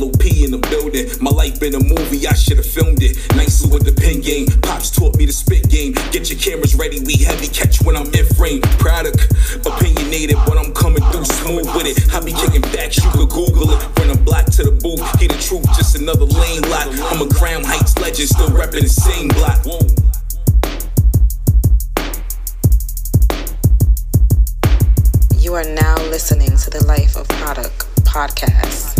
LOP in the building. My life been a movie, I should've filmed it. Nicely with the pen game. Pops taught me the spit game. Get your cameras ready, we heavy catch when I'm in frame. Produk, opinionated, but I'm coming through smooth with it. I be kicking backs, you could Google it. From the block to the booth, hear the truth, just another lane lock. I'm a Crown Heights legend, still repping the same block. You are now listening to the Life of Produk podcast.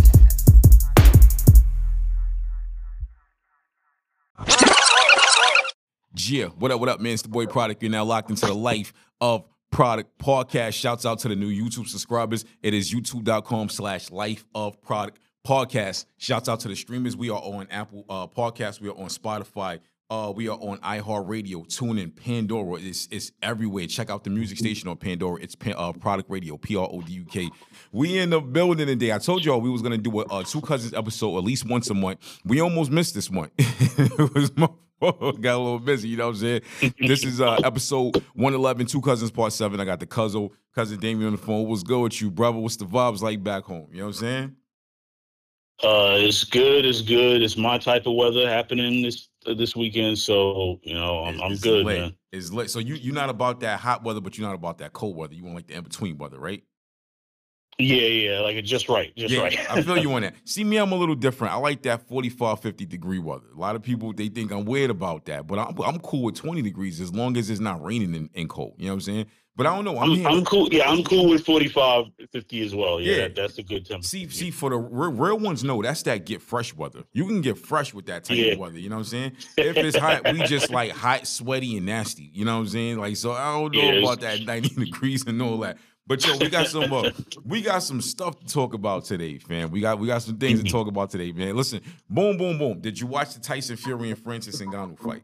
Yeah, what up, what up, man? It's the boy Produk. You're now locked into the Life of Produk podcast. Shouts out to the new YouTube subscribers. It is youtube.com slash life of produk podcast. Shouts out to the streamers. We are on Apple uh, Podcasts. We are on Spotify. Uh, we are on iHeartRadio, TuneIn, Pandora. It's, it's everywhere. Check out the music station on Pandora. It's Pan, uh, Produk Radio, P R O D U K. We in the building today. I told y'all we was gonna do a, a two cousins episode at least once a month. We almost missed this one. it was my. Got a little busy. You know what I'm saying? this is uh, episode 111, Two Cousins Part Seven. I got the cousin, cousin Damien on the phone. What's good with you, brother? What's the vibes like back home? You know what I'm saying? Uh, it's good. It's good. It's my type of weather happening this uh, this weekend. So you know, I'm, I'm good, lit. man. It's lit. So you you're not about that hot weather, but you're not about that cold weather. You want like the in between weather, right? Yeah, yeah. Like it's just right. Just yeah, right. I feel you on that. See me, I'm a little different. I like that 45, 50 degree weather. A lot of people they think I'm weird about that, but I'm I'm cool with 20 degrees as long as it's not raining and, and cold. You know what I'm saying? But I don't know. I'm, I'm. I'm cool. Yeah, I'm cool with 45, 50 as well. Yeah, Yeah. That, that's a good temperature. See, see, for the real, real ones, no, that's that get fresh weather. You can get fresh with that type Yeah. of weather. You know what I'm saying? If it's hot, we just like hot, sweaty, and nasty. You know what I'm saying? Like, so I don't know Yeah, about that 90 degrees and all that. But yo, we got some, uh, we got some stuff to talk about today, fam. We got, we got some things to talk about today, man. Listen, boom, boom, boom. Did you watch the Tyson Fury and Francis Ngannou fight?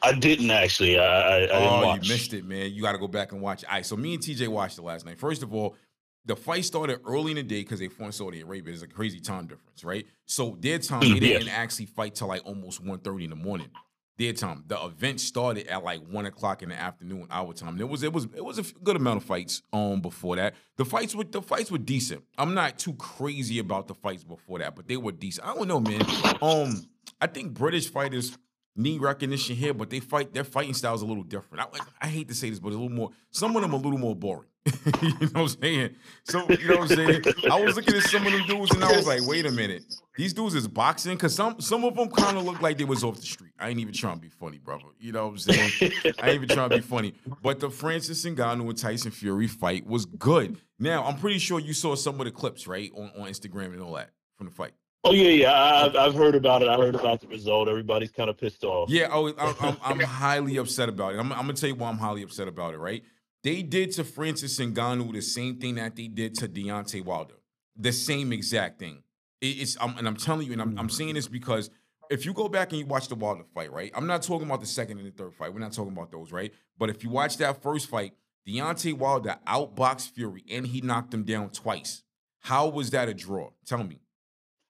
I didn't actually. I, I, I didn't Oh, watch. you missed it, man. You got to go back and watch. it. All right, so me and TJ watched it last night. First of all, the fight started early in the day because they fought in Saudi Arabia. There's a crazy time difference, right? So their time, they didn't yes. actually fight till like almost 1.30 in the morning. Their time. The event started at like one o'clock in the afternoon, our time. There was it was it was a good amount of fights um before that. The fights were the fights were decent. I'm not too crazy about the fights before that, but they were decent. I don't know, man. Um, I think British fighters need recognition here, but they fight their fighting style is a little different. I, I hate to say this, but a little more. Some of them a little more boring. you know what I'm saying? So you know what I'm saying? I was looking at some of them dudes and I was like, wait a minute, these dudes is boxing because some some of them kind of look like they was off the street. I ain't even trying to be funny, brother. You know what I'm saying? I ain't even trying to be funny. But the Francis Ngannou and Tyson Fury fight was good. Now I'm pretty sure you saw some of the clips right on, on Instagram and all that from the fight. Oh yeah, yeah. I, I've, heard about it. I heard about the result. Everybody's kind of pissed off. Yeah, oh, I'm, I'm, I'm highly upset about it. I'm, I'm gonna tell you why I'm highly upset about it. Right? They did to Francis Ngannou the same thing that they did to Deontay Wilder. The same exact thing. It's I'm, and I'm telling you, and I'm, I'm mm-hmm. saying this because if you go back and you watch the Wilder fight, right? I'm not talking about the second and the third fight. We're not talking about those, right? But if you watch that first fight, Deontay Wilder outboxed Fury and he knocked him down twice. How was that a draw? Tell me.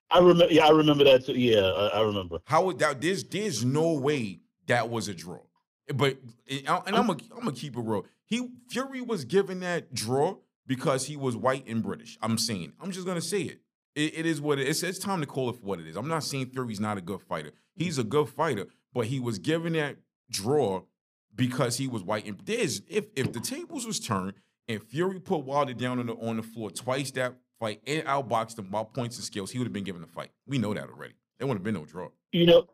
I remember. Yeah, I remember that too. Yeah, I, I remember. How would that? There's there's no way that was a draw. But and I'm gonna I'm gonna keep it real. He Fury was given that draw because he was white and British. I'm saying. I'm just gonna say it. It, it is what it is. It's time to call it for what it is. I'm not saying Fury's not a good fighter. He's a good fighter, but he was given that draw because he was white. And there's if if the tables was turned and Fury put Wilder down on the on the floor twice that fight and outboxed him by points and skills, he would have been given the fight. We know that already. There wouldn't have been no draw. You know,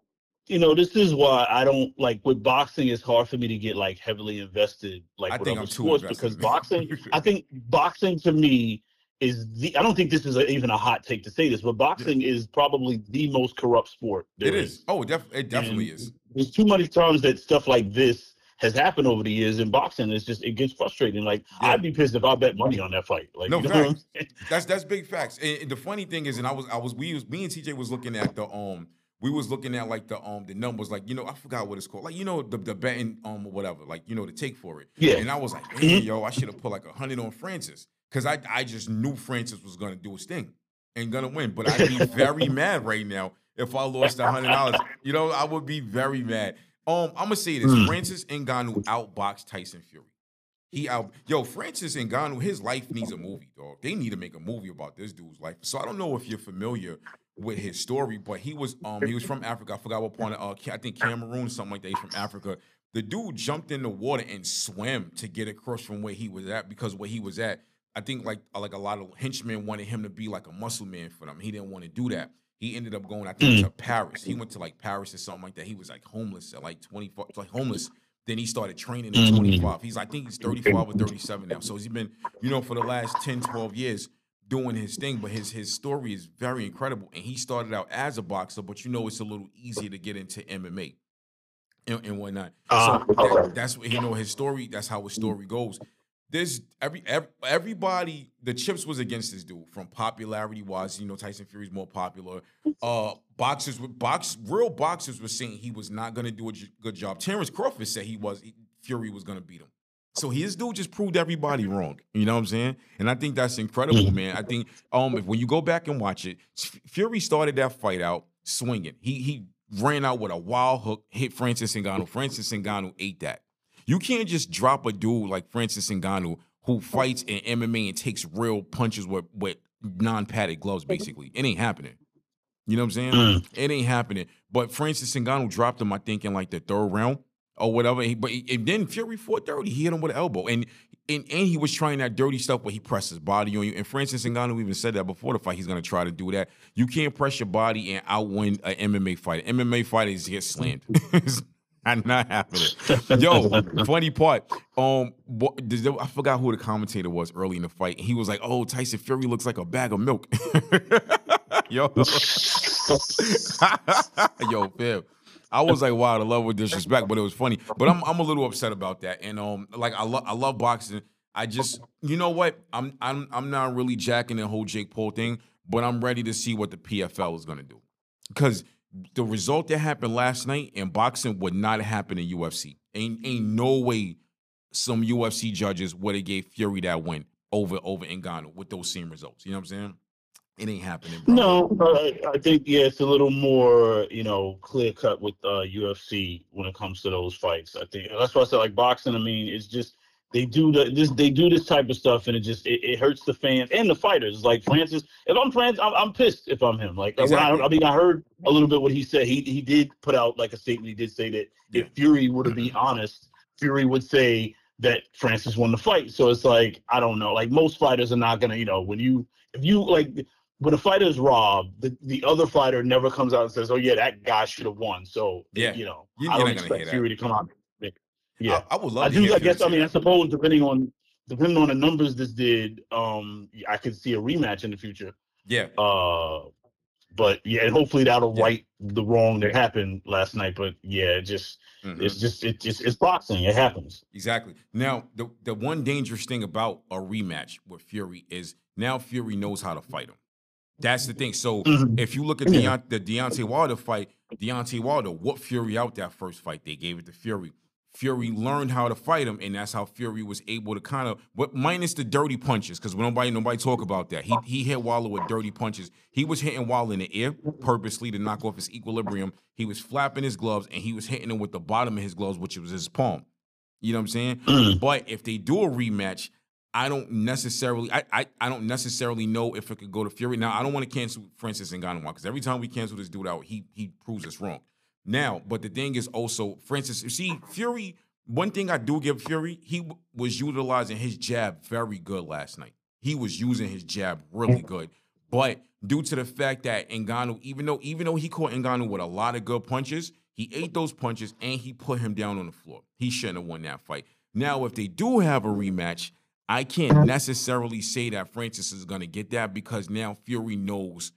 you know. This is why I don't like with boxing. It's hard for me to get like heavily invested. Like I with think other I'm too sports because boxing. I think boxing to me is the. I don't think this is a, even a hot take to say this, but boxing is probably the most corrupt sport. It is. is. Oh, it, def- it definitely And is. There's too many times that stuff like this has happened over the years in boxing. It's just it gets frustrating. Like Yeah. I'd be pissed if I bet money on that fight. Like No, you know what I'm saying? That's that's big facts. And, and the funny thing is, and I was I was we was me and TJ was looking at the um we was looking at like the um the numbers like you know I forgot what it's called like you know the the betting um or whatever like you know the take for it. Yeah. And I was like, man, yo, I should have put like a hundred on Francis because I I just knew Francis was gonna do his thing and gonna win. But I'd be very mad right now if I lost a hundred dollars. You know, I would be very mad. Um, I'm gonna say this: Hmm. Francis Ngannou outboxed Tyson Fury. He out. Yo, Francis Ngannou, his life needs a movie, dog. They need to make a movie about this dude's life. So I don't know if you're familiar with his story, but he was um he was from Africa. I forgot what point. of uh I think Cameroon, something like that. He's from Africa. The dude jumped in the water and swam to get across from where he was at because where he was at, I think like like a lot of henchmen wanted him to be like a muscle man for them. He didn't want to do that. He ended up going, I think, Mm. to Paris. He went to like Paris or something like that. He was like homeless at like 24, like homeless. Then he started training at Mm. 25. He's, I think he's 35 or 37 now. So he's been, you know, for the last 10, 12 years doing his thing. But his his story is very incredible. And he started out as a boxer, but you know, it's a little easier to get into MMA and, and whatnot. Ah, so that- that's what you know his story. That's how his story goes. There's every, ev everybody. The chips was against this dude from popularity wise. You know, Tyson Fury's more popular. Uh, boxers with box real boxers were saying he was not going to do a good job. Terrence Crawford said he was he- Fury was going to beat him. So his dude just proved everybody wrong. You know what I'm saying? And I think that's incredible, man. I think um if when you go back and watch it, Fury started that fight out swinging. He he ran out with a wild hook, hit Francis Ngannou. Francis Ngannou ate that. You can't just drop a dude like Francis Ngannou who fights in MMA and takes real punches with with non-padded gloves. Basically, it ain't happening. You know what I'm saying? Mm. It ain't happening. But Francis Ngannou dropped him, I think, in like the third round or whatever. He, but he, and then Fury fought dirty. He hit him with an elbow, and and and he was trying that dirty stuff where he pressed his body on you. And Francis Ngannou even said that before the fight. He's gonna try to do that. You can't press your body and outwin an MMA fighter. MMA fighters get slammed. It's not happening. Yo, funny part. Um, I forgot who the commentator was early in the fight. He was like, "Oh, Tyson Fury looks like a bag of milk." Yo, yo, fam. I was like, wow, the level of disrespect, but it was funny. But I'm I'm a little upset about that. And um, like I love I love boxing. I just you know what? I'm I'm I'm not really jacking the whole Jake Paul thing, but I'm ready to see what the PFL is gonna do. Because the result that happened last night in boxing would not happen in UFC. Ain't ain't no way some UFC judges would have gave Fury that win over over Ngannou with those same results. You know what I'm saying? It ain't happening, bro. No, I, I think yeah, it's a little more you know clear cut with uh, UFC when it comes to those fights. I think that's why I said like boxing. I mean, it's just they do the this they do this type of stuff, and it just it, it hurts the fans and the fighters. Like Francis, if I'm Francis, I'm, I'm pissed if I'm him. Like Exactly. I, I mean, I heard a little bit what he said. He he did put out like a statement. He did say that Yeah. if Fury were to be honest, Fury would say that Francis won the fight. So it's like I don't know. Like most fighters are not gonna, you know, when you if you like when a fighter is robbed, the, the other fighter never comes out and says, "Oh yeah, that guy should have won." So Yeah. you know, You- I you're don't not gonna hear expect. Fury to come out. Yeah, I, I would love I to do. I guess. I mean, I suppose depending on depending on the numbers this did, um, I could see a rematch in the future. yeah. Uh, but yeah, and hopefully that'll Yeah. right the wrong that happened last night. But yeah, it just Mhm. it's just it just it's boxing. It happens. Exactly. Now, the the one dangerous thing about a rematch with Fury is now Fury knows how to fight him. That's the thing. So Mhm. if you look at Yeah. Deont- the Deontay Wilder fight, Deontay Wilder what Fury out that first fight. They gave it to Fury. Fury learned how to fight him, and that's how Fury was able to kind of, but minus the dirty punches, because nobody nobody talk about that. He he hit Wilder with dirty punches. He was hitting Wilder in the air purposely to knock off his equilibrium. He was flapping his gloves, and he was hitting him with the bottom of his gloves, which was his palm. You know what I'm saying? Mm. But if they do a rematch, I don't necessarily, I, I, I don't necessarily know if it could go to Fury. Now, I don't want to cancel Francis Ngannou because every time we cancel this dude out, he he proves us wrong. Now, but the thing is also Francis. You see, Fury. One thing I do give Fury, he w- was utilizing his jab very good last night. He was using his jab really good, but due to the fact that Ngannou, even though even though he caught Ngannou with a lot of good punches, he ate those punches and he put him down on the floor. He shouldn't have won that fight. Now, if they do have a rematch, I can't necessarily say that Francis is going to get that because now Fury knows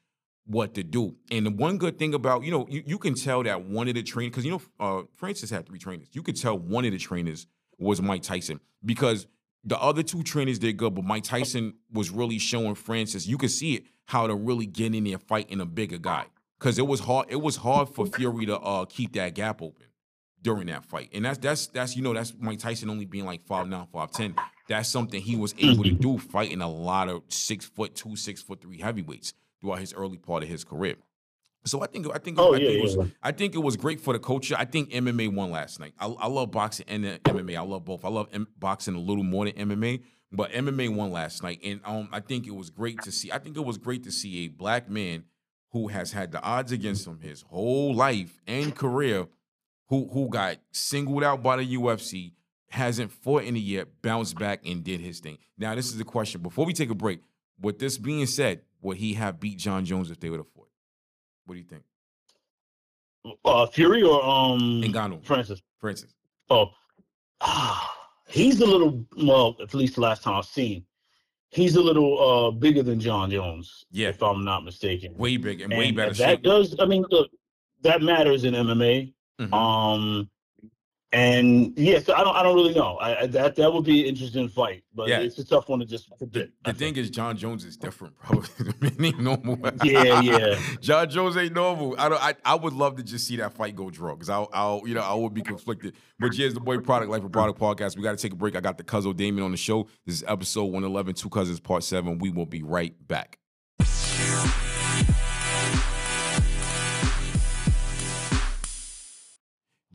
what to do. And the one good thing about, you know, you, you can tell that one of the trainers, because, you know, uh, Francis had three trainers. You could tell one of the trainers was Mike Tyson because the other two trainers did good, but Mike Tyson was really showing Francis, you could see it, how to really get in there fighting a bigger guy. Because it was hard, it was hard for Fury to uh, keep that gap open during that fight. And that's that's that's you know that's Mike Tyson only being like five nine, five ten. That's something he was able to do fighting a lot of six foot two, six foot three heavyweights throughout his early part of his career. So I think I think Oh, I yeah, think it was yeah. I think it was great for the culture. I think MMA won last night. I, I love boxing and the MMA. I love both. I love M- boxing a little more than MMA, but MMA won last night, and um, I think it was great to see. I think it was great to see a black man who has had the odds against him his whole life and career, who who got singled out by the UFC, hasn't fought in a year, bounced back and did his thing. Now this is the question. Before we take a break, with this being said, would he have beat Jon Jones if they would have fought? What do you think? Uh, Fury or um Ngannou. Francis? Instance. Oh, ah, he's a little well. At least the last time I've seen, he's a little uh bigger than Jon Jones. Yeah. if I'm not mistaken. Way big and way And better That shape. does. I mean, look, that matters in MMA. Mhm. Um, and yeah, so I don't. I don't really know. I, I that that would be an interesting fight, but Yeah. it's a tough one to just predict. the I thing is, Jon Jones is different, bro. he ain't normal. Yeah, yeah. Jon Jones ain't normal. I don't. I, I would love to just see that fight go draw because I'll, I'll, you know, I would be conflicted. But here's the boy produk life of produk podcast. We got to take a break. I got the cousin Damien on the show. This is episode one eleven, two cousins part seven. We will be right back.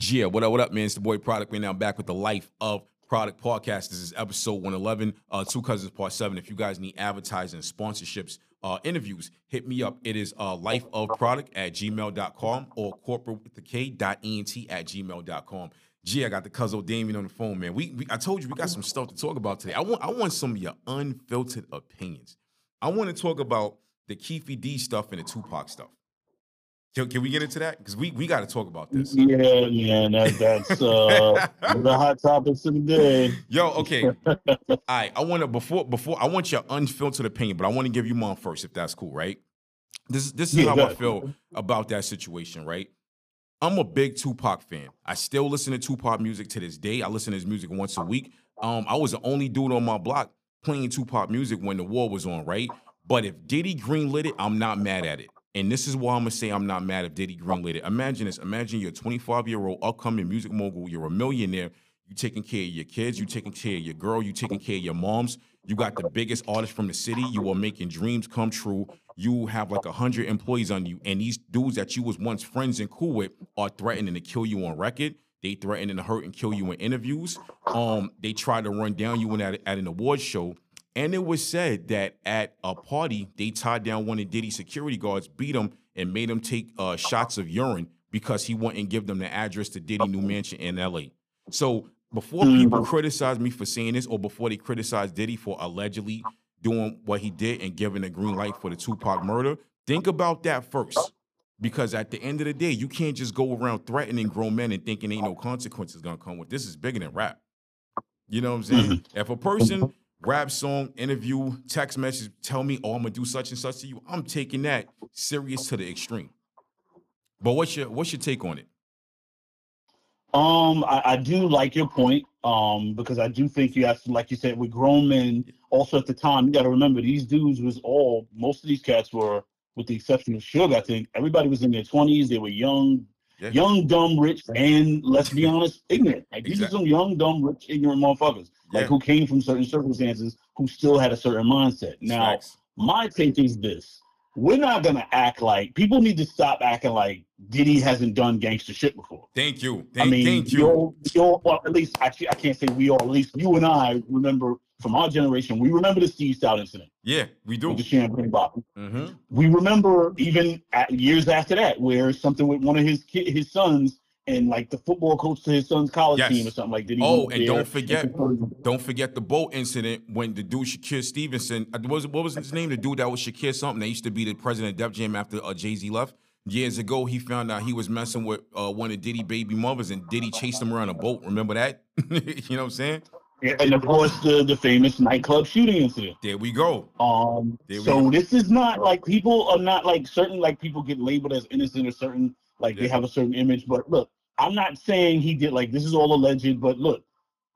Yeah, what up, what up, man? It's the boy Produk. We're now back with the Life of Produk podcast. This is episode 111, uh, Two Cousins Part 7. If you guys need advertising, sponsorships, uh, interviews, hit me up. It is uh, lifeofproduk at gmail.com or corporate with the K dot ent at gmail.com. Gee, I got the cousin Damien on the phone, man. We, we I told you we got some stuff to talk about today. I want I want some of your unfiltered opinions. I want to talk about the Keefe D stuff and the Tupac stuff. Can, can we get into that? Because we, we got to talk about this. Yeah, yeah, That, that's uh, the hot topics of the day. Yo, okay. All right. I want to before before I want your unfiltered opinion, but I want to give you mine first, if that's cool, right? This this is Yeah, how I feel about that situation, right? I'm a big Tupac fan. I still listen to Tupac music to this day. I listen to his music once a week. Um, I was the only dude on my block playing Tupac music when the war was on, right? But if Diddy greenlit it, I'm not mad at it. And this is why I'm gonna say I'm not mad if Diddy greenlit it. Imagine this. Imagine you're a 25 year old upcoming music mogul. You're a millionaire. You taking care of your kids. You taking care of your girl. You taking care of your moms. You got the biggest artist from the city. You are making dreams come true. You have like a hundred employees on you, and these dudes that you was once friends and cool with are threatening to kill you on record. They threatening to hurt and kill you in interviews. Um, they tried to run down you in at, at an award show. And it was said that at a party, they tied down one of Diddy's security guards, beat him, and made him take uh, shots of urine because he wouldn't give them the address to Diddy new mansion in LA. So before people criticize me for saying this, or before they criticize Diddy for allegedly doing what he did and giving a green light for the Tupac murder, think about that first. Because at the end of the day, you can't just go around threatening grown men and thinking ain't no consequences gonna come with this is bigger than rap. You know what I'm saying? If a person rap song, interview, text message, tell me, oh, I'm gonna do such and such to you, I'm taking that serious to the extreme. But what's your what's your take on it? Um, I, I do like your point. Um, because I do think you have to, like you said, with grown men. Also, at the time, you got to remember these dudes was all. Most of these cats were, with the exception of Suge, I think everybody was in their twenties. They were young, Yeah. young, dumb, rich, and let's be honest, ignorant. Like these are some young, dumb, rich, ignorant motherfuckers. Like who came from certain circumstances, who still had a certain mindset. Now, Facts. my take is this: we're not gonna act like people need to stop acting like Diddy hasn't done gangster shit before. Thank you. I mean, thank you. all, well, at least actually, I can't say we all. At least you and I remember from our generation. We remember the Steve Stoute incident Yeah, we do. with the champagne bottle. hmm We remember even at, years after that, where something with one of his ki- his sons and like the football coach to his son's college Yes. team or something like that. Oh, and don't forget- and- Don't forget the boat incident when the dude Shakir Stevenson, uh, what was what was his name? The dude that was Shakir something. That used to be the president of Def Jam after uh, Jay Z left. Years ago, he found out he was messing with uh, one of Diddy baby mothers, and Diddy chased him around a boat. Remember that? you know what I'm saying? and of course the the famous nightclub shooting incident. There we go. Um, we so go. this is not like people are not like certain like people get labeled as innocent or certain like they have a certain image. But look, I'm not saying he did like this is all alleged. But look,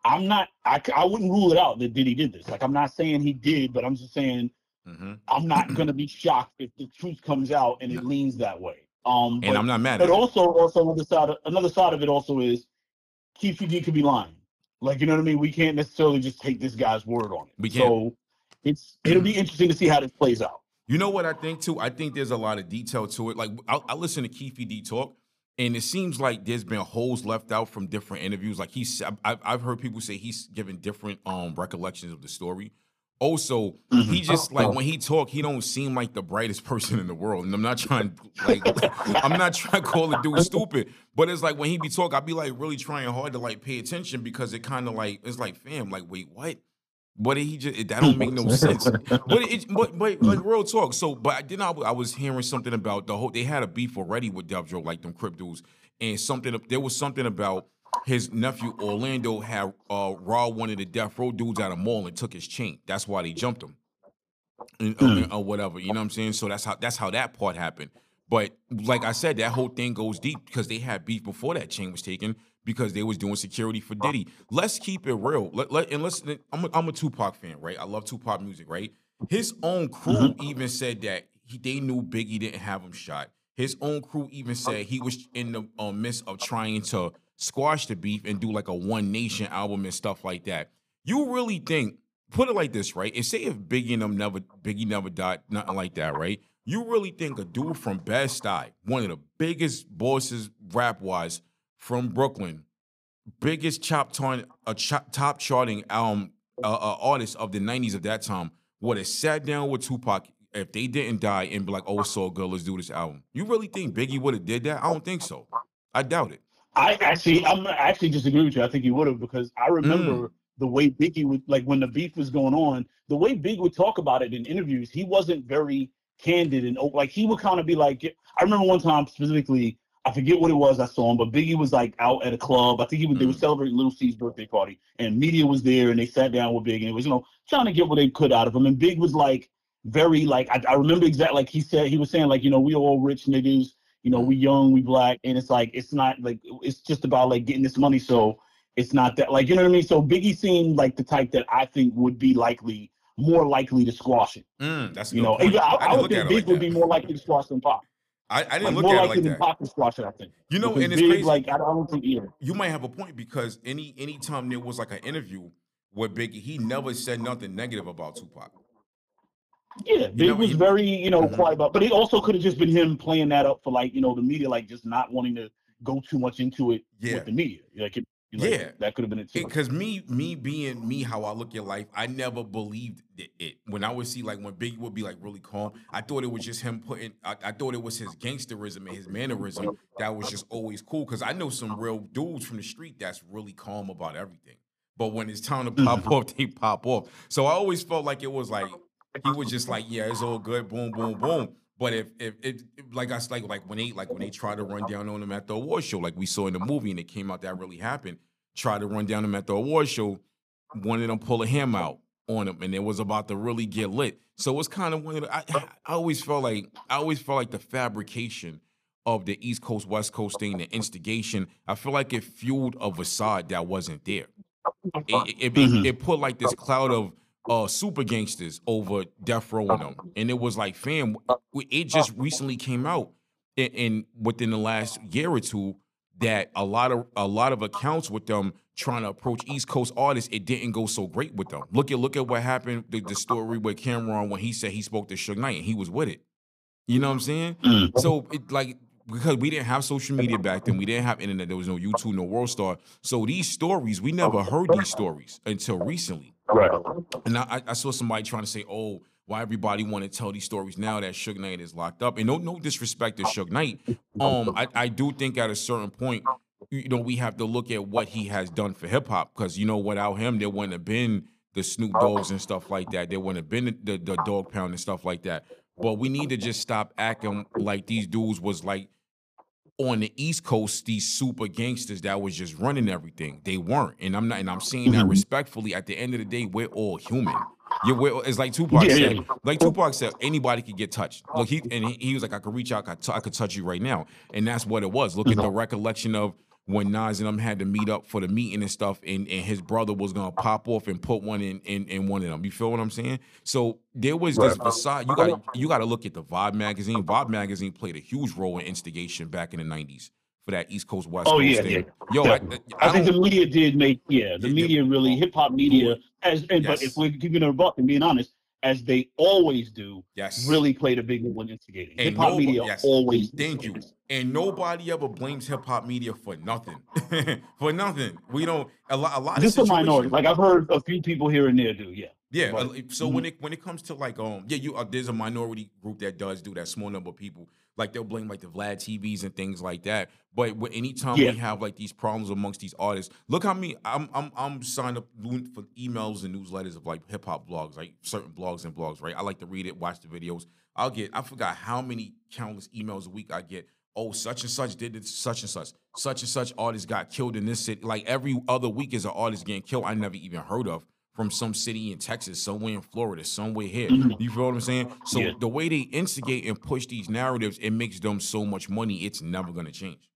I'm not. I, I wouldn't rule it out that Diddy did this. Like I'm not saying he did, but I'm just saying hmm I'm not gonna be shocked if the truth comes out and it leans that way. Um, And but, I'm not mad but at it. also also another side of, another side of it also is Keefe D could be lying. Like you know what I mean? We can't necessarily just take this guy's word on it. We can't. So it's it'll be interesting to see how this plays out. You know what I think too? I think there's a lot of detail to it. Like I, I listen to Keefe D talk, and it seems like there's been holes left out from different interviews. Like he's, I've, I've heard people say he's given different um recollections of the story. Also, Mm-hmm. he just like when he talk, he don't seem like the brightest person in the world. And I'm not trying like I'm not trying to call the dude stupid, but it's like when he be talk, I be like really trying hard to like pay attention because it kind of like it's like fam, like wait, what? What did he just? That don't make no sense. But it, but but like real talk. So, but then I, I was hearing something about the whole. They had a beef already with Dev Joe, like them Crip dudes, and something. There was something about his nephew Orlando had uh raw one of the death row dudes at a mall and took his chain. That's why they jumped him, and, uh, or whatever. You know what I'm saying? So that's how that's how that part happened. But like I said, that whole thing goes deep because they had beef before that chain was taken because they was doing security for Diddy. Let's keep it real. Let, let and let's. I'm a, I'm a Tupac fan, right? I love Tupac music, right? His own crew even said that he, they knew Biggie didn't have him shot. His own crew even said he was in the uh, midst of trying to squash the beef and do like a One Nation album and stuff like that. You really think? Put it like this, right? And say if Biggie and them never Biggie never died, nothing like that, right? You really think a dude from Bed-Stuy, one of the biggest bosses rap wise from Brooklyn, biggest chop ton, chop, top charting um uh, uh, artist of the '90s of that time, would have sat down with Tupac if they didn't die and be like, "Oh, it's all good. Let's do this album." You really think Biggie would have did that? I don't think so. I doubt it. I actually, I'm I actually disagree with you. I think he would have because I remember the way Biggie would like when the beef was going on. The way Big would talk about it in interviews, he wasn't very candid and like he would kind of be like. I remember one time specifically. I forget what it was I saw him, but Biggie was like out at a club. I think he was, they were celebrating Lil' Cease's birthday party, and media was there, and they sat down with Big, and it was you know trying to get what they could out of him. And Big was like very like I, I remember exactly like he said he was saying like you know we all rich niggas, you know we young, we black, and it's like it's not like it's just about like getting this money. So it's not that like you know what I mean. So Biggie seemed like the type that I think would be likely more likely to squash it. Mm, that's You know. I, I, didn't would think Big like would be more likely to squash than Pop. I, I didn't Like, look more at it like than that. To squash. I think. You know, Because and it's Big, crazy. Like I don't think either. you might have a point because any any time there was like an interview with Biggie, he never said nothing negative about Tupac. Yeah, Big know, was he- very, you know, Mhm. quiet about. But it also could have just been him playing that up for like, you know, the media, like just not wanting to go too much into it Yeah. with the media. Like, it, like, Yeah. that could have been it too. Because me, me being me, how I look at life, I never believed it, it. When I would see like when Biggie would be like really calm, I thought it was just him putting. I, I thought it was his gangsterism and his mannerism that was just always cool. Because I know some real dudes from the street that's really calm about everything. But when it's time to pop mm. off, they pop off. So I always felt like it was like he was just like, yeah, it's all good, boom, boom, boom. But if if it like I like like when they like when they tried to run down on him at the award show, like we saw in the movie, and it came out that really happened. Tried to run down him at the award show, one of them pull a him out on him, and it was about to really get lit. So it's kind of one of the, I, I always felt like I always felt like the fabrication of the East Coast West Coast thing, the instigation. I feel like it fueled a facade that wasn't there it, it, it, Mhm. it put like this cloud of uh super gangsters over death row on them. And it was like fam it just recently came out in, in within the last year or two that a lot of a lot of accounts with them trying to approach east coast artists it didn't go so great with them. Look at look at what happened the, the story with Cam'ron when he said he spoke to Suge Knight and he was with it. You know what i'm saying? Mm. so it like because we didn't have social media back then, we didn't have internet. There was no YouTube, no World Star. So these stories, we never heard these stories until recently. Right. And I, I saw somebody trying to say, "Oh, why everybody want to tell these stories now that Suge Knight is locked up?" And no, no disrespect to Suge Knight. Um, I, I do think at a certain point, you know, we have to look at what he has done for hip hop because you know, without him, there wouldn't have been the Snoop Doggs and stuff like that. There wouldn't have been the, the, the Dogg Pound and stuff like that. But we need to just stop acting like these dudes was like on the East Coast, these super gangsters that was just running everything. They weren't, and I'm not, and I'm saying that Mhm. respectfully. At the end of the day, we're all human. You're, we're, it's like Tupac Yeah, said. yeah. Like Tupac said, anybody could get touched. Look, he and he, he was like, I could reach out, I could, I could touch you right now, and that's what it was. Look at the recollection of when Nas and them had to meet up for the meeting and stuff, and, and his brother was gonna pop off and put one in, in in one of them. You feel what I'm saying? So there was this facade. You got you got to look at the Vibe magazine. Vibe magazine played a huge role in instigation back in the '90s for that East Coast West Oh, Coast yeah, thing. yeah. Yo, Yeah. I, I, I, think the media did make, yeah, the Yeah, media really, hip hop media, as, and, but if we're keeping it a buck and being honest, as they always do, Yes. really played a big role in instigating. Hip hop nobody- media yes. always. Thank you. And nobody ever blames hip hop media for nothing. for nothing. We don't a lot a lot Just of a minority. Like I've heard a few people here and there do. Yeah. Yeah. Uh, So Mhm. when it when it comes to like um yeah you uh, there's a minority group that does do that small number of people like they'll blame like the Vlad TVs and things like that. But anytime Yeah. we have like these problems amongst these artists, look how many I'm I'm I'm signed up for emails and newsletters of like hip hop blogs, like certain blogs and blogs, right? I like to read it, watch the videos. I'll get I forgot how many countless emails a week I get. Oh, such and such did this, such and such, such and such artist got killed in this city. Like every other week is an artist getting killed I never even heard of from some city in Texas, somewhere in Florida, somewhere here. Mhm. You feel what I'm saying? So Yeah. the way they instigate and push these narratives, it makes them so much money. It's never gonna change.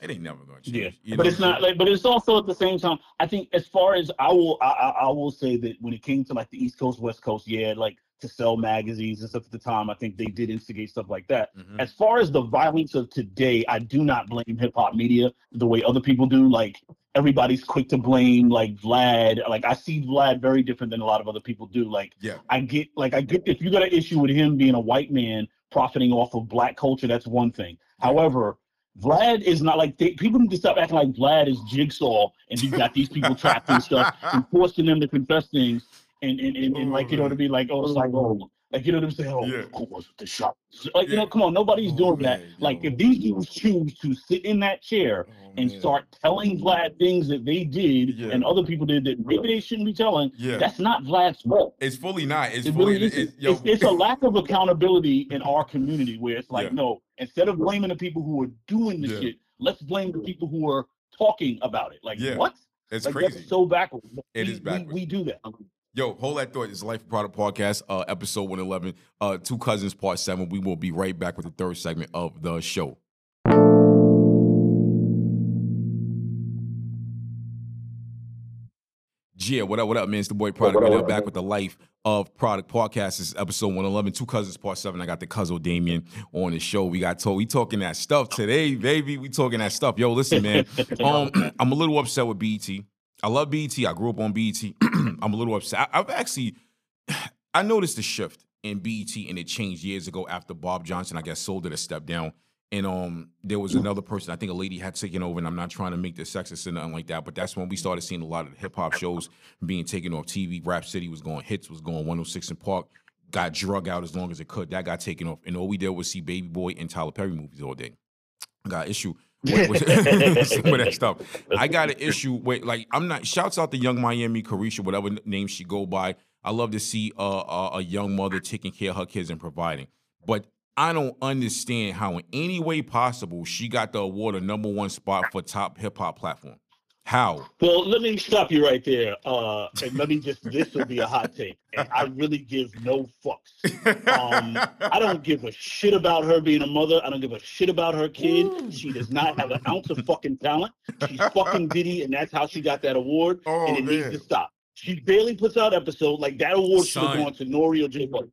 It ain't never gonna change. Yeah, you but know it's not like. But it's also at the same time. I think as far as I will, I, I, I will say that when it came to like the East Coast, West Coast, yeah, like to sell magazines and stuff at the time, I think they did instigate stuff like that. Mhm. As far as the violence of today, I do not blame hip hop media the way other people do. Like everybody's quick to blame like Vlad. Like I see Vlad very different than a lot of other people do. Like Yeah. I get like I get if you got an issue with him being a white man profiting off of black culture, that's one thing. However, Vlad is not like they, people need to stop acting like Vlad is jigsaw and you got these people trapped and stuff and forcing them to confess things and and, and, and like you know to be like oh it's like oh like you know what I'm saying oh Yeah. who was the shot like you know come on nobody's Oh, doing that man, like yo. if these dudes choose to sit in that chair Oh, and man. start telling Vlad things that they did Yeah. and other people did that maybe they shouldn't be telling Yeah. that's not Vlad's fault It's fully not. It's it fully really it's, It's, yo, it's a lack of accountability in our community where it's like, Yeah. no, instead of blaming the people who are doing the Yeah. shit, let's blame the people who are talking about it. Like, Yeah. what? it's like, crazy. so backwards. It we, is backwards. We, we do that. Yo, hold that thought. It's Life of Produk Podcast, uh, episode 111, uh, Two Cousins, Part 7. We will be right back with the third segment of the show. Yeah, what up, what up, man? It's the boy Produk. what up, Right now, what up, back with the Life of Produk Podcast. This is episode 111, Two Cousins, Part 7. I got the cousin Damien on the show. We got told we talking that stuff today, baby. We talking that stuff. Yo, listen, man. Um, I'm a little upset with BET. I love BET. I grew up on BET. I'm a little upset. I've actually, I noticed the shift in BET, and it changed years ago after Bob Johnson, I guess, sold it a step down. And um, there was another person. I think a lady had taken over, and I'm not trying to make this sexist or nothing like that. But that's when we started seeing a lot of hip hop shows being taken off TV. Rap City was going, hits was going, 106 & Park got drug out as long as it could. That got taken off, and all we did was see Baby Boy and Tyler Perry movies all day. Got issue with some of that stuff. I got an issue with like I'm not. Shouts out to Yung Miami, Caresha, whatever name she go by. I love to see uh, a, a young mother taking care of her kids and providing, but I don't understand how in any way possible she got the award of number one spot for top hip hop platform. How? Well, let me stop you right there. Uh, and let me just, this will be a hot take. And I really give no fucks. Um, I don't give a shit about her being a mother. I don't give a shit about her kid. She does not have an ounce of fucking talent. She's fucking Diddy, and that's how she got that award. Oh, and it man. needs to stop. She barely puts out episodes. Like that award should have Son. gone to Nori or Joe Budden.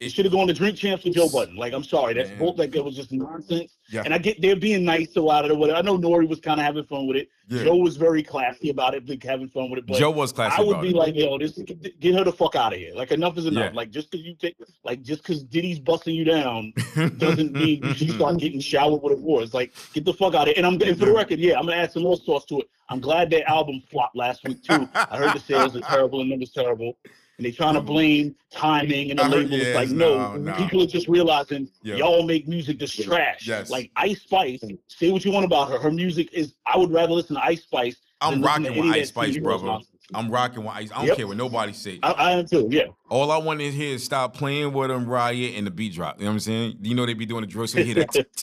It should have gone to Drink Champs with Joe Budden. Like I'm sorry, that's both like it was just nonsense. Yeah. And I get they're being nice about it or whatever. I know Nori was kind of having fun with it. Yeah. Joe was very classy about it, like having fun with it. But Joe was classy I would be it. like, yo, this get her the fuck out of here. Like enough is enough. Yeah. Like just because you take, like just because Diddy's busting you down doesn't mean you should start getting showered with awards. Like get the fuck out of here. And I'm and for the record, yeah, I'm gonna add some more sauce to it. I'm glad that album flopped last week too. I heard the sales are terrible and numbers terrible. And they trying to blame timing and the uh-huh. heard- label. It's like, no, no, people are just realizing y'all make music that's trash. Yes. Like Ice Spice, say what you want about her. Her music is I would rather listen to Ice Spice I'm than listen to rocking with Ice Spice, brother. I'm rocking with Ice. I don't Yep. care what nobody say. I, I am too, yeah. All I want to hear is stop playing with them, Riot, and the beat drop. You know what I'm saying? You know they be doing the drill. So that.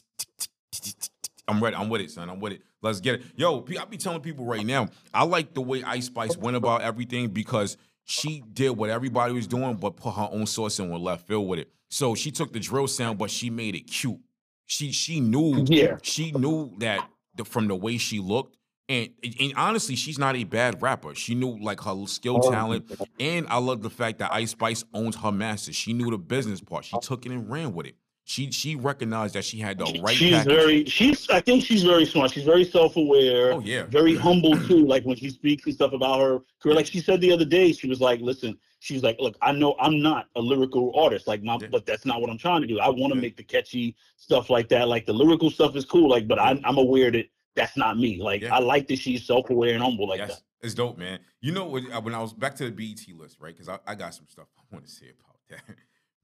I'm ready. I'm with it, son. I'm with it. Let's get it. Yo, I be telling people right now, I like the way Ice Spice went about everything because she did what everybody was doing, but put her own sauce in with left field with it. So she took the drill sound, but she made it cute. She she knew Yeah. she knew that the, from the way she looked. And, and honestly, she's not a bad rapper. She knew like her skill Oh. talent, and I love the fact that Ice Spice owns her masters. She knew the business part. She oh. took it and ran with it. She she recognized that she had the right. she's package. very she's I think she's very smart. She's very self-aware. Oh, yeah. Very humble too. Like when she speaks and stuff about her career. Like she said the other day, she was like, listen, she's like, look, I know I'm not a lyrical artist, like my Yeah. but that's not what I'm trying to do. I want to Yeah. make the catchy stuff like that. Like the lyrical stuff is cool, like, but I I'm aware that that's not me. Like. I like that she's self-aware and humble like yes, that. it's dope, man. You know uh, When I was back to the BET list, right? Because I, I got some stuff I want to say about that.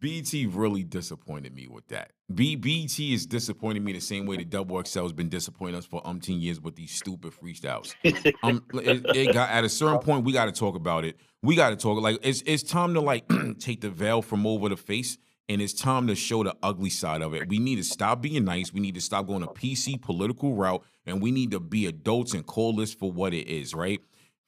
BET really disappointed me with that. B BET is disappointing me the same way that Double XL has been disappointing us for umpteen years with these stupid freestyles. um, it, it got at a certain point we got to talk about it. We got to talk like it's it's time to like take the veil from over the face, and it's time to show the ugly side of it. We need to stop being nice. We need to stop going a PC political route, and we need to be adults and call this for what it is. Right.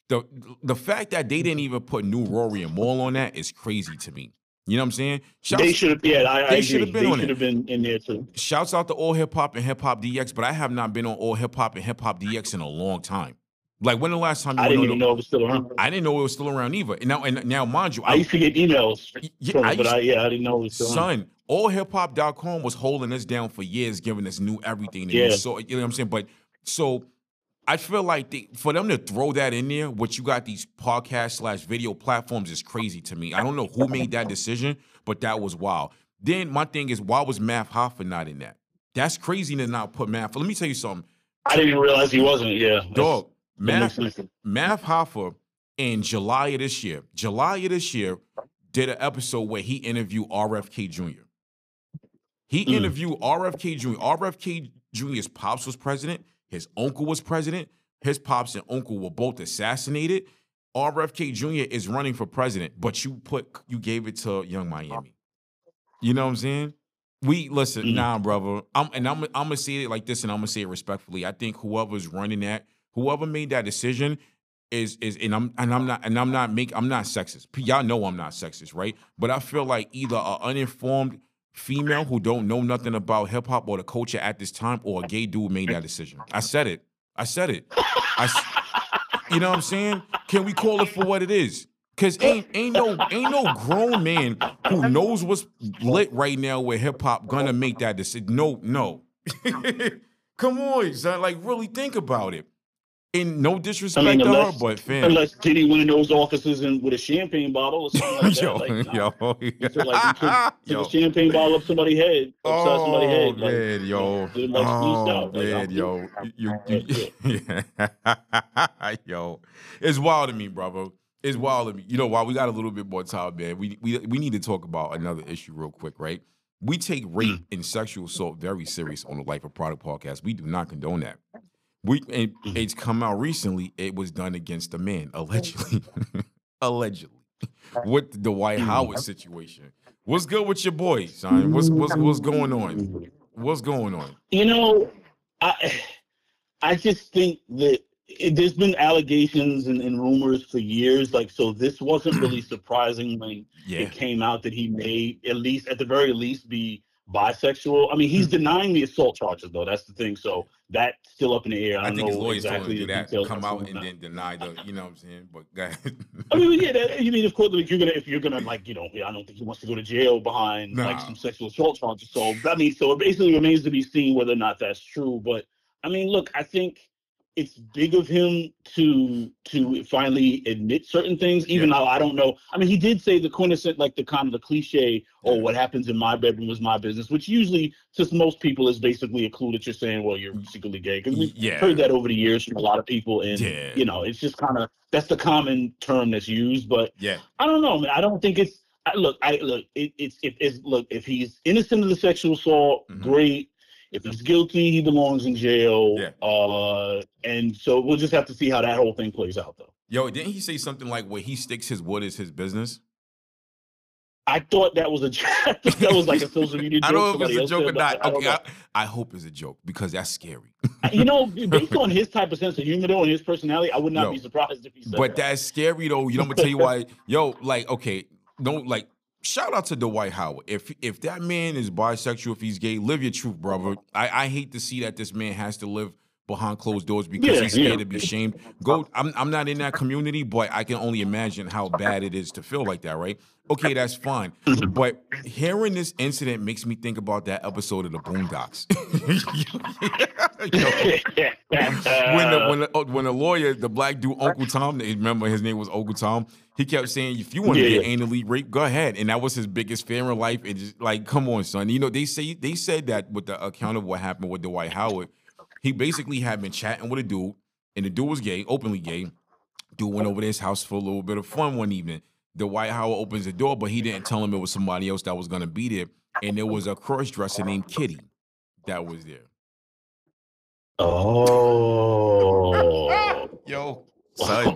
The the fact that they didn't even put New Rory and Mal on that is crazy to me. You know what I'm saying? Shouts, they should have yeah, I, they should have been they should have been in there too. shouts out to all hip hop and hip hop DX, but I have not been on all hip hop and hip hop DX in a long time. Like when the last time you I didn't even the- know it was still around. I didn't know it was still around either. And now, and now, mind you, I I, used to get emails yeah, from I it, but I yeah, I didn't know it was still around. son, allhiphop.com was holding us down for years, giving us new everything. And Yeah. so you know what I'm saying? But so I feel like they, for them to throw that in there, what you got these podcast slash video platforms is crazy to me. I don't know who made that decision, but that was wild. Then my thing is, why was Math Hoffa not in that? That's crazy to not put Math. Let me tell you something, I didn't even realize he wasn't. Yeah, dog. Math. Math Hoffa in July of this year, July of this year, did an episode where he interviewed RFK Jr. He Mm. interviewed RFK Jr. RFK Jr.'s pops was president. His uncle was president. His pops and uncle were both assassinated. RFK Jr. is running for president, but you put you gave it to Yung Miami. You know what I'm saying? We listen, Mhm. nah, brother. I'm and I'm I'm gonna say it like this, and I'm gonna say it respectfully. I think whoever's running that, whoever made that decision, is is and I'm and I'm not and I'm not make I'm not sexist. Y'all know I'm not sexist, right? But I feel like either an uninformed female who don't know nothing about hip hop or the culture at this time, or a gay dude made that decision. I said it. I said it. I, you know what I'm saying? Can we call it for what it is? Cause ain't ain't no ain't no grown man who knows what's lit right now with hip hop gonna make that decision. No, no. Come on, son. Like really think about it. And no disrespect to her, unless- but fam. Unless Diddy went in those offices and with a champagne bottle or something like that. yo, like, nah. yo, like, he took, took yo. a champagne bottle up somebody's head, upside somebody's Oh head. Like, man, yo, like, oh out. Like, man, yo, you, you, yeah. yo, it's wild to me, brother. It's wild to me. You know, while we got a little bit more time, man, we we we need to talk about another issue real quick, right? We take rape and sexual assault very serious on the Life of Produk podcast. We do not condone that. We and Mm. it's come out recently. It was done against a man, allegedly, allegedly, with the Dwight Mm. Howard situation. What's good with your boy, son? What's what's what's going on? What's going on? You know, I I just think that it, there's been allegations and, and rumors for years. Like, so this wasn't really surprising when Yeah, it came out that he may, at least at the very least, be bisexual. I mean, he's hmm. denying the assault charges, though. That's the thing. So that's still up in the air. I, I don't think his know lawyers told him exactly to do that, come out and then deny the, you know what I'm saying? But go ahead. I mean, yeah, that, you mean, of course, like, you're gonna if you're gonna like, you know, I don't think he wants to go to jail behind like some sexual assault charges. So I mean, so it basically remains to be seen whether or not that's true. But I mean, look, I think it's big of him to to finally admit certain things, even Yeah. though I don't know. I mean, he did say the quintessent, like the kind of the cliche, "Oh, what happens in my bedroom is my business," which usually, to most people, is basically a clue that you're saying, "Well, you're secretly gay," because we've Yeah. heard that over the years from a lot of people, and Yeah. you know, it's just kind of that's the common term that's used. But yeah, I don't know, man. I don't think it's. I, look, I look. It, it's if it's look if he's innocent of the sexual assault, Mhm. great. If he's guilty, he belongs in jail. Yeah. Uh, and so we'll just have to see how that whole thing plays out, though. yo, didn't he say something like where he sticks his wood is his business? I thought that was a thought that was like a social media joke. I don't know if it's a joke or not. Okay. I, I hope it's a joke because that's scary. you know, based on his type of sense of humor though and his personality, I would not Yo, be surprised if he said But that. that's scary though. You know, I'm gonna tell you why. Yo, like, okay, don't like. Shout out to Dwight Howard. If if that man is bisexual, if he's gay, live your truth, brother. I, I hate to see that this man has to live behind closed doors because Yeah, he's scared yeah. to be shamed. Go. I'm I'm not in that community, but I can only imagine how bad it is to feel like that, right? Okay, that's fine. But hearing this incident makes me think about that episode of the Boondocks. Yo, when the when the, oh, when the lawyer, the black dude, Uncle Tom, remember his name was Uncle Tom. He kept saying, "If you want to Yeah, get anally raped, go ahead." And that was his biggest fear in life. And just like, come on, son. You know, they say they said that with the account of what happened with Dwight Howard, he basically had been chatting with a dude, and the dude was gay, openly gay. Dude went over to his house for a little bit of fun one evening. The White Howard opens the door, but he didn't tell him it was somebody else that was gonna be there. And there was a cross dresser named Kitty that was there. Oh. Yo, son.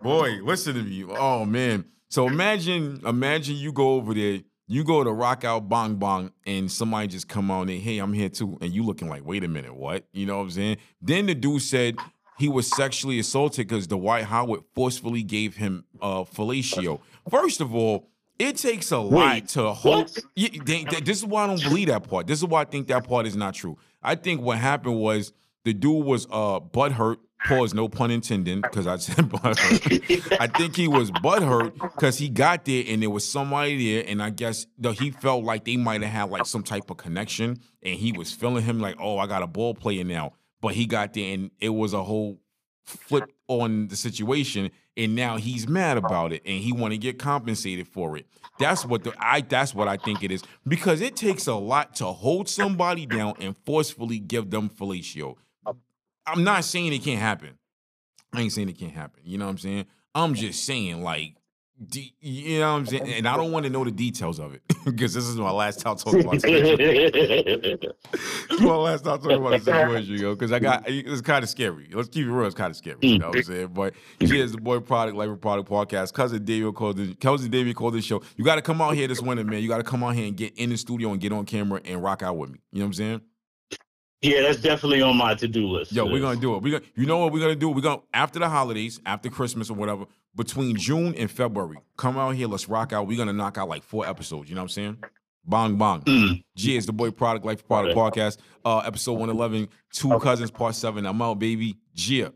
Boy, listen to me. Oh man. So imagine, imagine you go over there, you go to rock out bong bong, and somebody just come on and hey, I'm here too. And you looking like, wait a minute, what? You know what I'm saying? Then the dude said he was sexually assaulted because the Dwight Howard forcefully gave him uh fellatio. First of all, it takes a lot Wait, to hold. Yeah, they- they- this is why I don't believe that part. This is why I think that part is not true. I think what happened was the dude was uh butthurt. Pause, no pun intended, because I said butthurt. I think he was butthurt because he got there and there was somebody there, and I guess the, he felt like they might have had like some type of connection, and he was feeling him like, oh, I got a ball player now. But he got there and it was a whole flip on the situation, and now he's mad about it, and he want to get compensated for it. That's what the I. That's what I think it is because it takes a lot to hold somebody down and forcefully give them fellatio. I'm not saying it can't happen. I ain't saying it can't happen. You know what I'm saying? I'm just saying like. you know what I'm saying? And I don't want to know the details of it because this is my last time talking about. This my last time talking about the situation, yo, because I got it's kind of scary. Let's keep it real. It's kind of scary. You know what I'm saying? But she here's the boy Produk, of Produk podcast. Cousin David called this. Cousin David called this show. You got to come out here this winter, man. You got to come out here and get in the studio and get on camera and rock out with me. You know what I'm saying? Yeah, that's definitely on my to-do list. Yo, we're gonna do it. We gonna, you know what we're gonna do? We're gonna after the holidays, after Christmas or whatever, between June and February, come out here. Let's rock out. We're gonna knock out like four episodes. You know what I'm saying? Bong bong. Mm. G is the boy Produk life Produk Okay. podcast. Uh, episode one eleven, two Okay. cousins part seven. I'm out, baby. Gia.